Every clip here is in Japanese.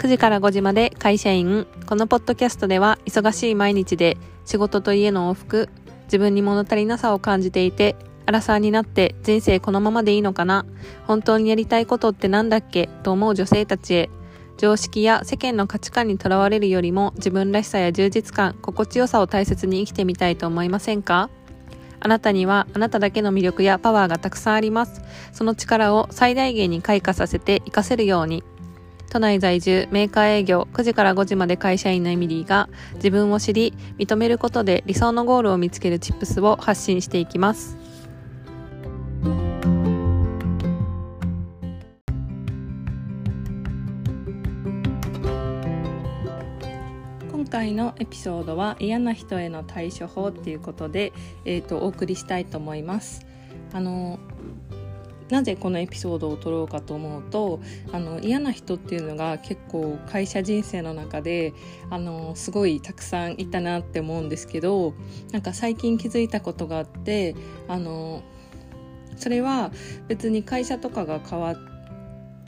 9時から5時まで会社員。このポッドキャストでは忙しい毎日で仕事と家の往復、自分に物足りなさを感じていて、アラサーになって人生このままでいいのかな？本当にやりたいことってなんだっけ？と思う女性たちへ、常識や世間の価値観にとらわれるよりも自分らしさや充実感、心地よさを大切に生きてみたいと思いませんか？あなたにはあなただけの魅力やパワーがたくさんあります。その力を最大限に開花させて活かせるように。都内在住、メーカー営業、9時から5時まで会社員のエミリーが自分を知り、認めることで理想のゴールを見つけるチップスを発信していきます。今回のエピソードは嫌な人への対処法っていうことで、えーと、お送りしたいと思います。あのなぜこのエピソードを撮ろうかと思うとあの嫌な人っていうのが結構会社人生の中であのすごいたくさんいたなって思うんですけどなんか最近気づいたことがあってあのそれは別に会社とかが変わっ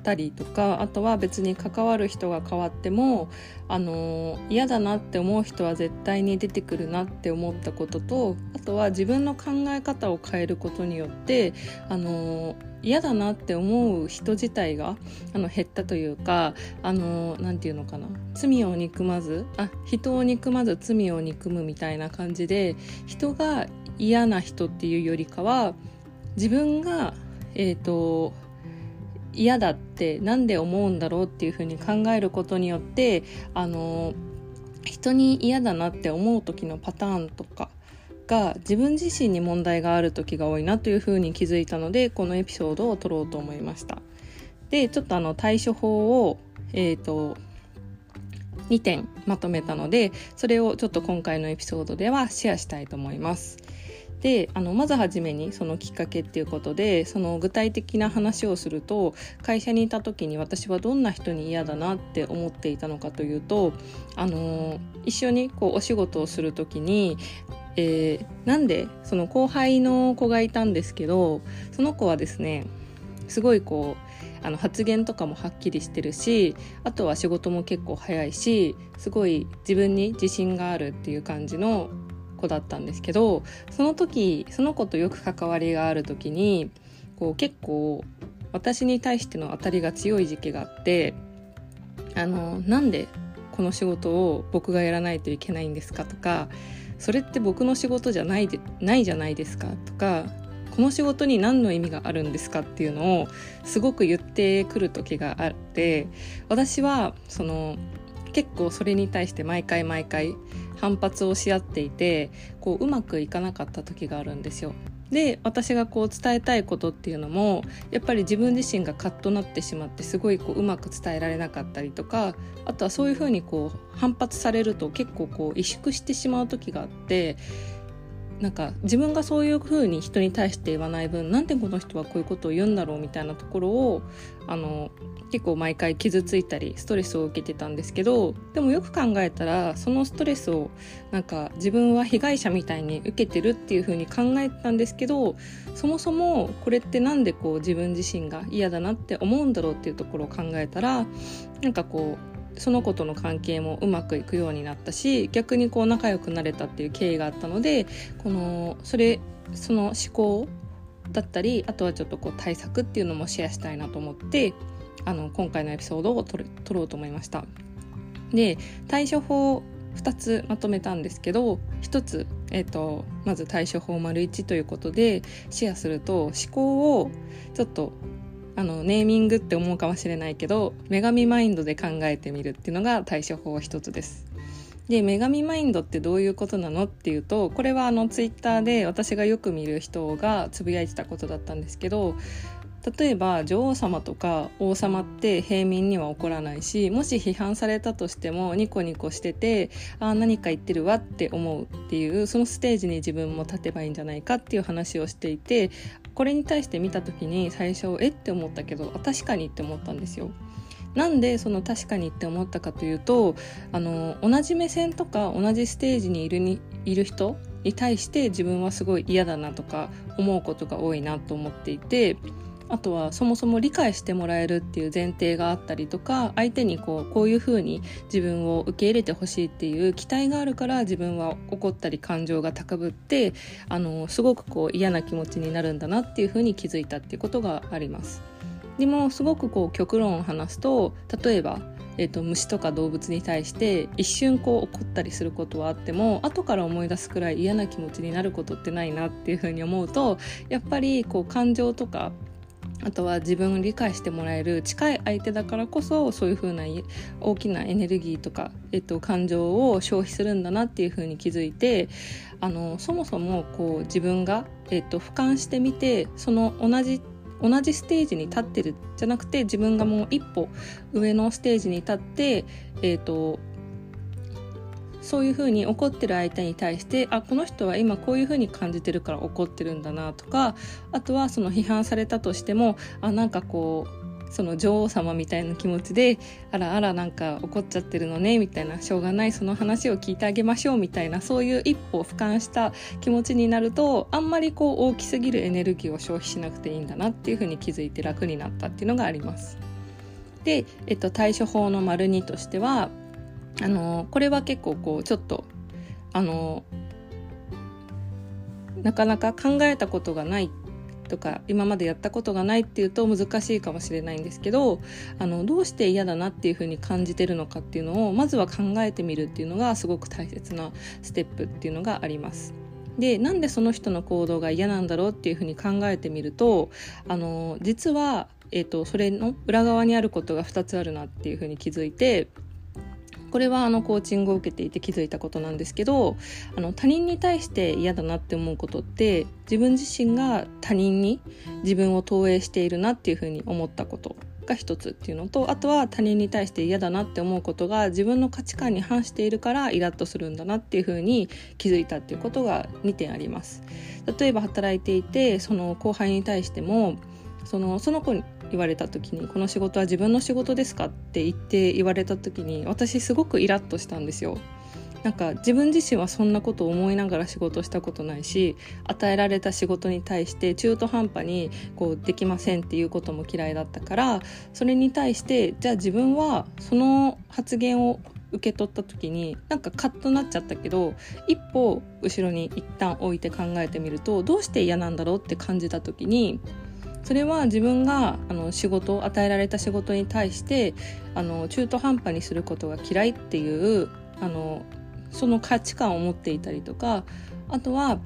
たりとかあとは別に関わる人が変わってもあの嫌だなって思う人は絶対に出てくるなって思ったこととあとは自分の考え方を変えることによってあの嫌だなって思う人自体があの減ったというかあのなんていうのかな。罪を憎まずあ人を憎まず罪を憎むみたいな感じで人が嫌な人っていうよりかは自分がえっ、ー、と嫌だってなんで思うんだろうっていうふうに考えることによってあの人に嫌だなって思う時のパターンとかが自分自身に問題がある時が多いなというふうに気づいたのでこのエピソードを撮ろうと思いました。でちょっとあの対処法を、えーと、2点まとめたのでそれをちょっと今回のエピソードではシェアしたいと思います。であのまず初めにそのきっかけっていうことでその具体的な話をすると会社にいた時に私はどんな人に嫌だなって思っていたのかというとあの一緒にこうお仕事をする時にえー、なんでその後輩の子がいたんですけどその子はですねすごいこうあの発言とかもはっきりしてるしあとは仕事も結構早いしすごい自分に自信があるっていう感じの子だったんですけどその時その子とよく関わりがある時にこう結構私に対しての当たりが強い時期があってあのなんでこの仕事を僕がやらないといけないんですかとかそれって僕の仕事じゃないでないじゃないですかとかこの仕事に何の意味があるんですかっていうのをすごく言ってくる時があって私はその結構それに対して毎回毎回反発をし合っていてこううまくいかなかった時があるんですよ。で私がこう伝えたいことっていうのもやっぱり自分自身がカッとなってしまってすごいこううまく伝えられなかったりとかあとはそういうふうにこう反発されると結構こう萎縮してしまう時があってなんか自分がそういう風に人に対して言わない分なんでこの人はこういうことを言うんだろうみたいなところをあの結構毎回傷ついたりストレスを受けてたんですけどでもよく考えたらそのストレスをなんか自分は被害者みたいに受けてるっていう風に考えたんですけどそもそもこれって何でこう自分自身が嫌だなって思うんだろうっていうところを考えたらなんかこうその子との関係もうまくいくようになったし逆にこう仲良くなれたっていう経緯があったのでこのそれその思考だったりあとはちょっとこう対策っていうのもシェアしたいなと思ってあの今回のエピソードを取ろうと思いました。で対処法2つまとめたんですけど1つ、えーと、まず対処法丸1ということでシェアすると思考をちょっとあのネーミングって思うかもしれないけど女神マインドで考えてみるっていうのが対処法一つです。で女神マインドってどういうことなのっていうとこれはあのツイッターで私がよく見る人がつぶやいてたことだったんですけど例えば女王様とか王様って平民には怒らないしもし批判されたとしてもニコニコしててああ何か言ってるわって思うっていうそのステージに自分も立てばいいんじゃないかっていう話をしていてこれに対して見た時に最初えって思ったけど確かにって思ったんですよ。なんでその確かにって思ったかというとあの同じ目線とか同じステージにいるにいる人に対して自分はすごい嫌だなとか思うことが多いなと思っていてあとはそもそも理解してもらえるっていう前提があったりとか相手にこうこういうふうに自分を受け入れてほしいっていう期待があるから自分は怒ったり感情が高ぶってあのすごくこう嫌な気持ちになるんだなっていうふうに気づいたっていうことがあります。でもすごくこう極論を話すと例えばえーと、虫とか動物に対して一瞬こう怒ったりすることはあっても後から思い出すくらい嫌な気持ちになることってないなっていうふうに思うとやっぱりこう感情とかあとは自分を理解してもらえる近い相手だからこそそういうふうな大きなエネルギーとか、えっと、感情を消費するんだなっていうふうに気づいてあのそもそもこう自分が、えっと、俯瞰してみてその同じ同じステージに立ってるじゃなくて自分がもう一歩上のステージに立って、えーと、そういうふうに怒ってる相手に対してあこの人は今こういうふうに感じてるから怒ってるんだなとかあとはその批判されたとしてもあなんかこうその女王様みたいな気持ちであらあらなんか怒っちゃってるのねみたいなしょうがないその話を聞いてあげましょうみたいなそういう一歩俯瞰した気持ちになるとあんまりこう大きすぎるエネルギーを消費しなくていいんだなっていうふうに気づいて楽になったっていうのがあります。で、えっと、対処法の丸2としてはあのこれは結構こうちょっとあのなかなか考えたことがないとか今までやったことがないっていうと難しいかもしれないんですけどあのどうして嫌だなっていうふうに感じてるのかっていうのをまずは考えてみるっていうのがすごく大切なステップっていうのがあります。でなんでその人の行動が嫌なんだろうっていうふうに考えてみるとあの実は、えーとそれの裏側にあることが2つあるなっていうふうに気づいてこれはあのコーチングを受けていて気づいたことなんですけどあの他人に対して嫌だなって思うことって自分自身が他人に自分を投影しているなっていうふうに思ったことが一つっていうのとあとは他人に対して嫌だなって思うことが自分の価値観に反しているからイラッとするんだなっていうふうに気づいたっていうことが2点あります。例えば働いていてその後輩に対してもそのその子言われた時に「この仕事は自分の仕事ですか?」って言って言われた時に私すごくイラッとしたんですよ。なんか自分自身はそんなことを思いながら仕事したことないし与えられた仕事に対して中途半端にこうできませんっていうことも嫌いだったからそれに対してじゃあ自分はその発言を受け取った時になんかカッとなっちゃったけど一歩後ろに一旦置いて考えてみるとどうして嫌なんだろうって感じた時にそれは自分があの仕事与えられた仕事に対してあの中途半端にすることが嫌いっていうあのその価値観を持っていたりとかあとは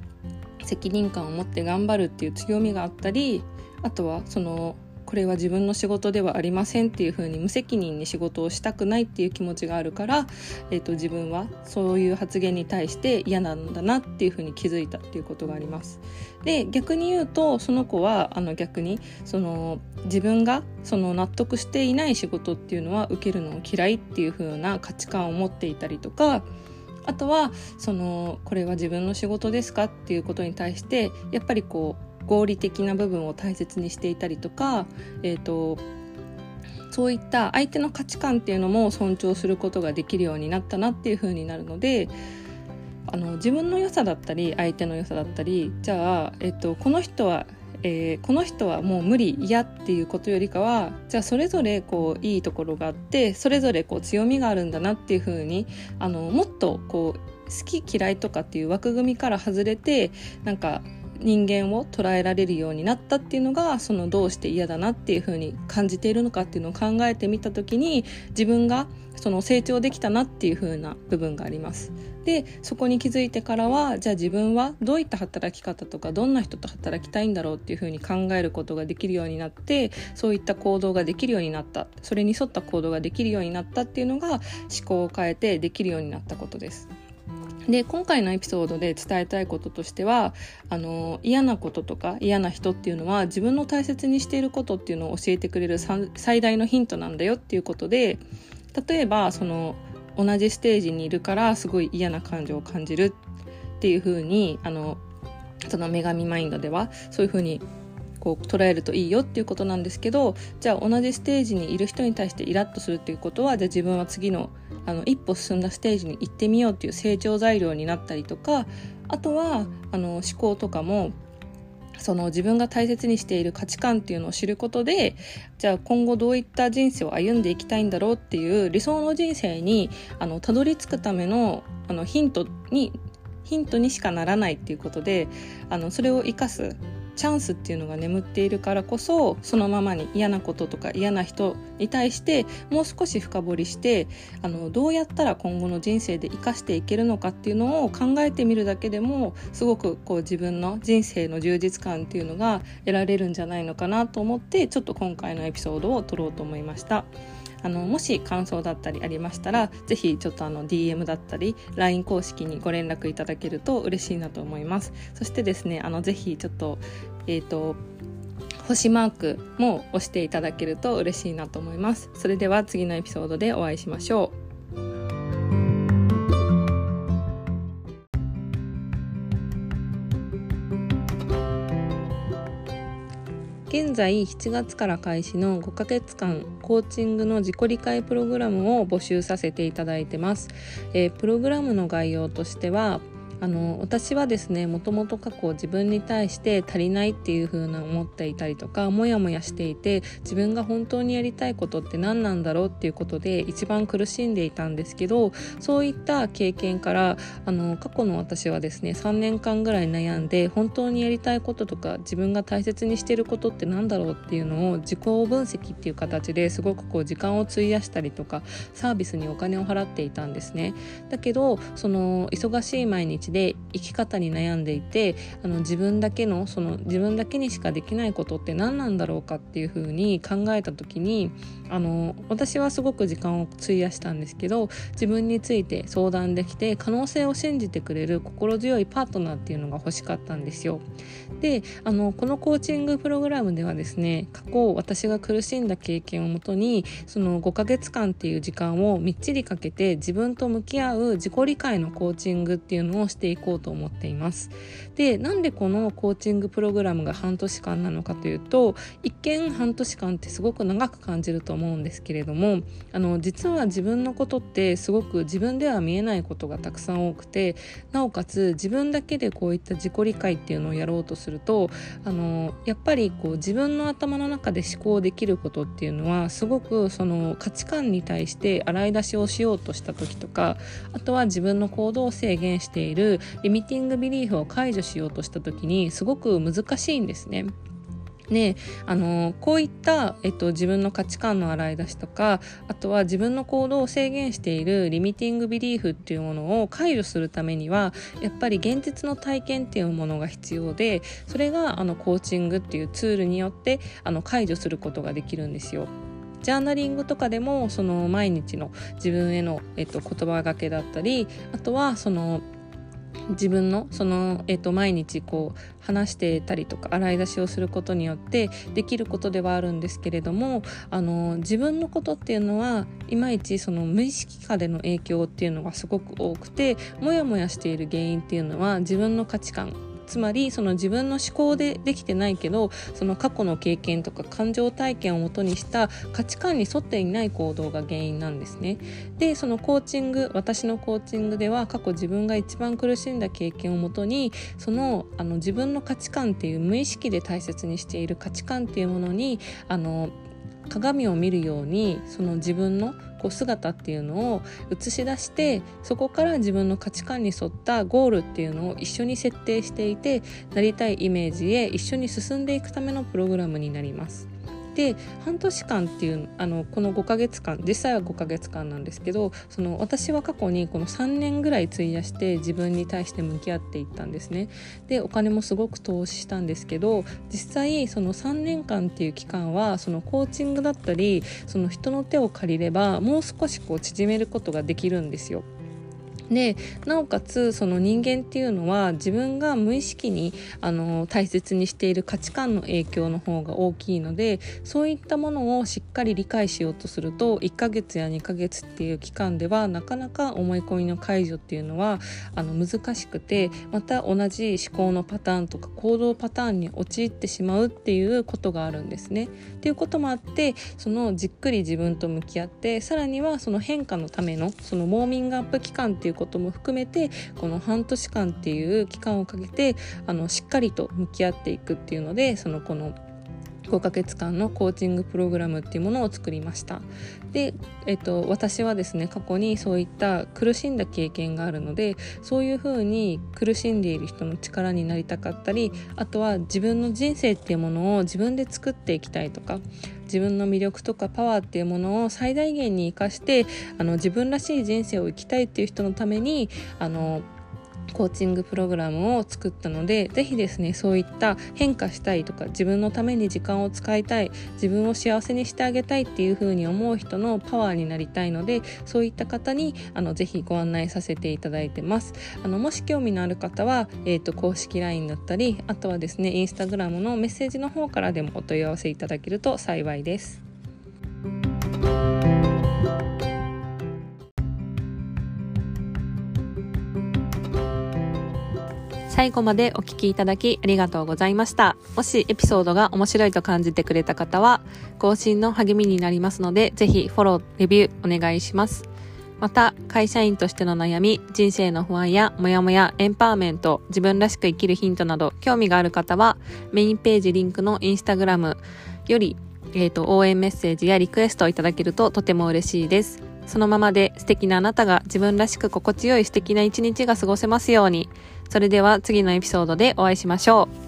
責任感を持って頑張るっていう強みがあったりあとはそのこれは自分の仕事ではありませんっていう風に無責任に仕事をしたくないっていう気持ちがあるから、えーと、自分はそういう発言に対して嫌なんだなっていう風に気づいたっていうことがあります。で逆に言うとその子はあの逆にその自分がその納得していない仕事っていうのは受けるのを嫌いっていう風な価値観を持っていたりとかあとはそのこれは自分の仕事ですかっていうことに対してやっぱりこう合理的な部分を大切にしていたりとか、えーと、そういった相手の価値観っていうのも尊重することができるようになったなっていう風になるのであの自分の良さだったり相手の良さだったりじゃあ、えっと、この人はえー、この人はもう無理嫌っていうことよりかはじゃあそれぞれこういいところがあってそれぞれこう強みがあるんだなっていうふうにあのもっとこう好き嫌いとかっていう枠組みから外れてなんか人間を捉えられるようになったっていうのがそのどうして嫌だなっていうふうに感じているのかっていうのを考えてみた時に自分がその成長できたなっていう風な部分があります。でそこに気づいてからはじゃあ自分はどういった働き方とかどんな人と働きたいんだろうっていう風に考えることができるようになってそういった行動ができるようになったそれに沿った行動ができるようになったっていうのが思考を変えてできるようになったことです。で今回のエピソードで伝えたいこととしてはあの嫌なこととか嫌な人っていうのは自分の大切にしていることっていうのを教えてくれる最大のヒントなんだよっていうことで例えばその同じステージにいるからすごい嫌な感情を感じるっていう風にあのその女神マインドではそういう風にこう捉えるといいよっていうことなんですけどじゃあ同じステージにいる人に対してイラッとするっていうことはじゃあ自分は次のあの一歩進んだステージに行ってみようっていう成長材料になったりとかあとはあの思考とかもその自分が大切にしている価値観っていうのを知ることでじゃあ今後どういった人生を歩んでいきたいんだろうっていう理想の人生にあのたどり着くためのあのヒントにヒントにしかならないっていうことであのそれを生かすチャンスっていうのが眠っているからこそそのままに嫌なこととか嫌な人に対してもう少し深掘りしてあのどうやったら今後の人生で生かしていけるのかっていうのを考えてみるだけでもすごくこう自分の人生の充実感っていうのが得られるんじゃないのかなと思ってちょっと今回のエピソードを撮ろうと思いました。あのもし感想だったりありましたら是非ちょっとあの DM だったり LINE 公式にご連絡いただけると嬉しいなと思います。そしてですねあの是非ちょっとえっ、ー、と星マークも押していただけると嬉しいなと思います。それでは次のエピソードでお会いしましょう。現在7月から開始の5ヶ月間コーチングの自己理解プログラムを募集させていただいてます、えー、プログラムの概要としてはあの私はですねもともと過去自分に対して足りないっていう風な思っていたりとかモヤモヤしていて自分が本当にやりたいことって何なんだろうっていうことで一番苦しんでいたんですけどそういった経験からあの過去の私はですね3年間ぐらい悩んで本当にやりたいこととか自分が大切にしてることって何だろうっていうのを自己分析っていう形ですごくこう時間を費やしたりとかサービスにお金を払っていたんですね。だけどその忙しい毎日で生き方に悩んでいてあの自分だけのその自分だけにしかできないことって何なんだろうかっていうふうに考えた時にあの私はすごく時間を費やしたんですけど自分について相談できて可能性を信じてくれる心強いパートナーっていうのが欲しかったんですよ。であのこのコーチングプログラムではですね過去私が苦しんだ経験をもとにその5ヶ月間っていう時間をみっちりかけて自分と向き合う自己理解のコーチングっていうのをしていこうと思っています。でなんでこのコーチングプログラムが半年間なのかというと一見半年間ってすごく長く感じると思うんですけれどもあの実は自分のことってすごく自分では見えないことがたくさん多くてなおかつ自分だけでこういった自己理解っていうのをやろうとするとあのやっぱりこう自分の頭の中で思考できることっていうのはすごくその価値観に対して洗い出しをしようとした時とかあとは自分の行動を制限しているリミティングビリーフを解除しようとした時にすごく難しいんですね。ね、あのこういった、えっと、自分の価値観の洗い出しとかあとは自分の行動を制限しているリミティングビリーフっていうものを解除するためにはやっぱり現実の体験っていうものが必要でそれがあのコーチングっていうツールによってあの解除することができるんですよ。ジャーナリングとかでもその毎日の自分への、えっと、言葉がけだったりあとはその自分のその、えー、と毎日こう話してたりとか洗い出しをすることによってできることではあるんですけれどもあの自分のことっていうのはいまいちその無意識下での影響っていうのがすごく多くてモヤモヤしている原因っていうのは自分の価値観つまりその自分の思考でできてないけどその過去の経験とか感情体験をもとにした価値観に沿っていない行動が原因なんですね。でそのコーチング私のコーチングでは過去自分が一番苦しんだ経験をもとにそのあの自分の価値観っていう無意識で大切にしている価値観っていうものにあの鏡を見るようにその自分のこう姿っていうのを映し出してそこから自分の価値観に沿ったゴールっていうのを一緒に設定していてなりたいイメージへ一緒に進んでいくためのプログラムになります。で半年間っていうあのこの5ヶ月間実際は5ヶ月間なんですけどその私は過去にこの3年ぐらい費やして自分に対して向き合っていったんですね。でお金もすごく投資したんですけど実際その3年間っていう期間はそのコーチングだったりその人の手を借りればもう少しこう縮めることができるんですよ。でなおかつその人間っていうのは自分が無意識にあの大切にしている価値観の影響の方が大きいのでそういったものをしっかり理解しようとすると1ヶ月や2ヶ月っていう期間ではなかなか思い込みの解除っていうのはあの難しくてまた同じ思考のパターンとか行動パターンに陥ってしまうっていうことがあるんですね。っていうこともあってそのじっくり自分と向き合ってさらにはその変化のためのそのウォーミングアップ期間っていうことも含めてこの半年間っていう期間をかけてあのしっかりと向き合っていくっていうのでそのこの5ヶ月間のコーチングプログラムっていうものを作りました。で、えっと、私はですね過去にそういった苦しんだ経験があるのでそういうふうに苦しんでいる人の力になりたかったりあとは自分の人生っていうものを自分で作っていきたいとか自分の魅力とかパワーっていうものを最大限に生かしてあの自分らしい人生を生きたいっていう人のためにあのコーチングプログラムを作ったので是非ですねそういった変化したいとか自分のために時間を使いたい自分を幸せにしてあげたいっていう風に思う人のパワーになりたいのでそういった方にあのぜひご案内させていただいてます。あのもし興味のある方は、えーと、公式 LINE だったりあとはですねインスタグラムのメッセージの方からでもお問い合わせいただけると幸いです。最後までお聞きいただきありがとうございました。もしエピソードが面白いと感じてくれた方は、更新の励みになりますので、ぜひフォロー、レビューお願いします。また、会社員としての悩み、人生の不安やモヤモヤ、エンパワーメント、自分らしく生きるヒントなど、興味がある方は、メインページリンクのインスタグラムより、えっ、ー、と、応援メッセージやリクエストをいただけるととても嬉しいです。そのままで素敵なあなたが自分らしく心地よい素敵な一日が過ごせますように。それでは次のエピソードでお会いしましょう。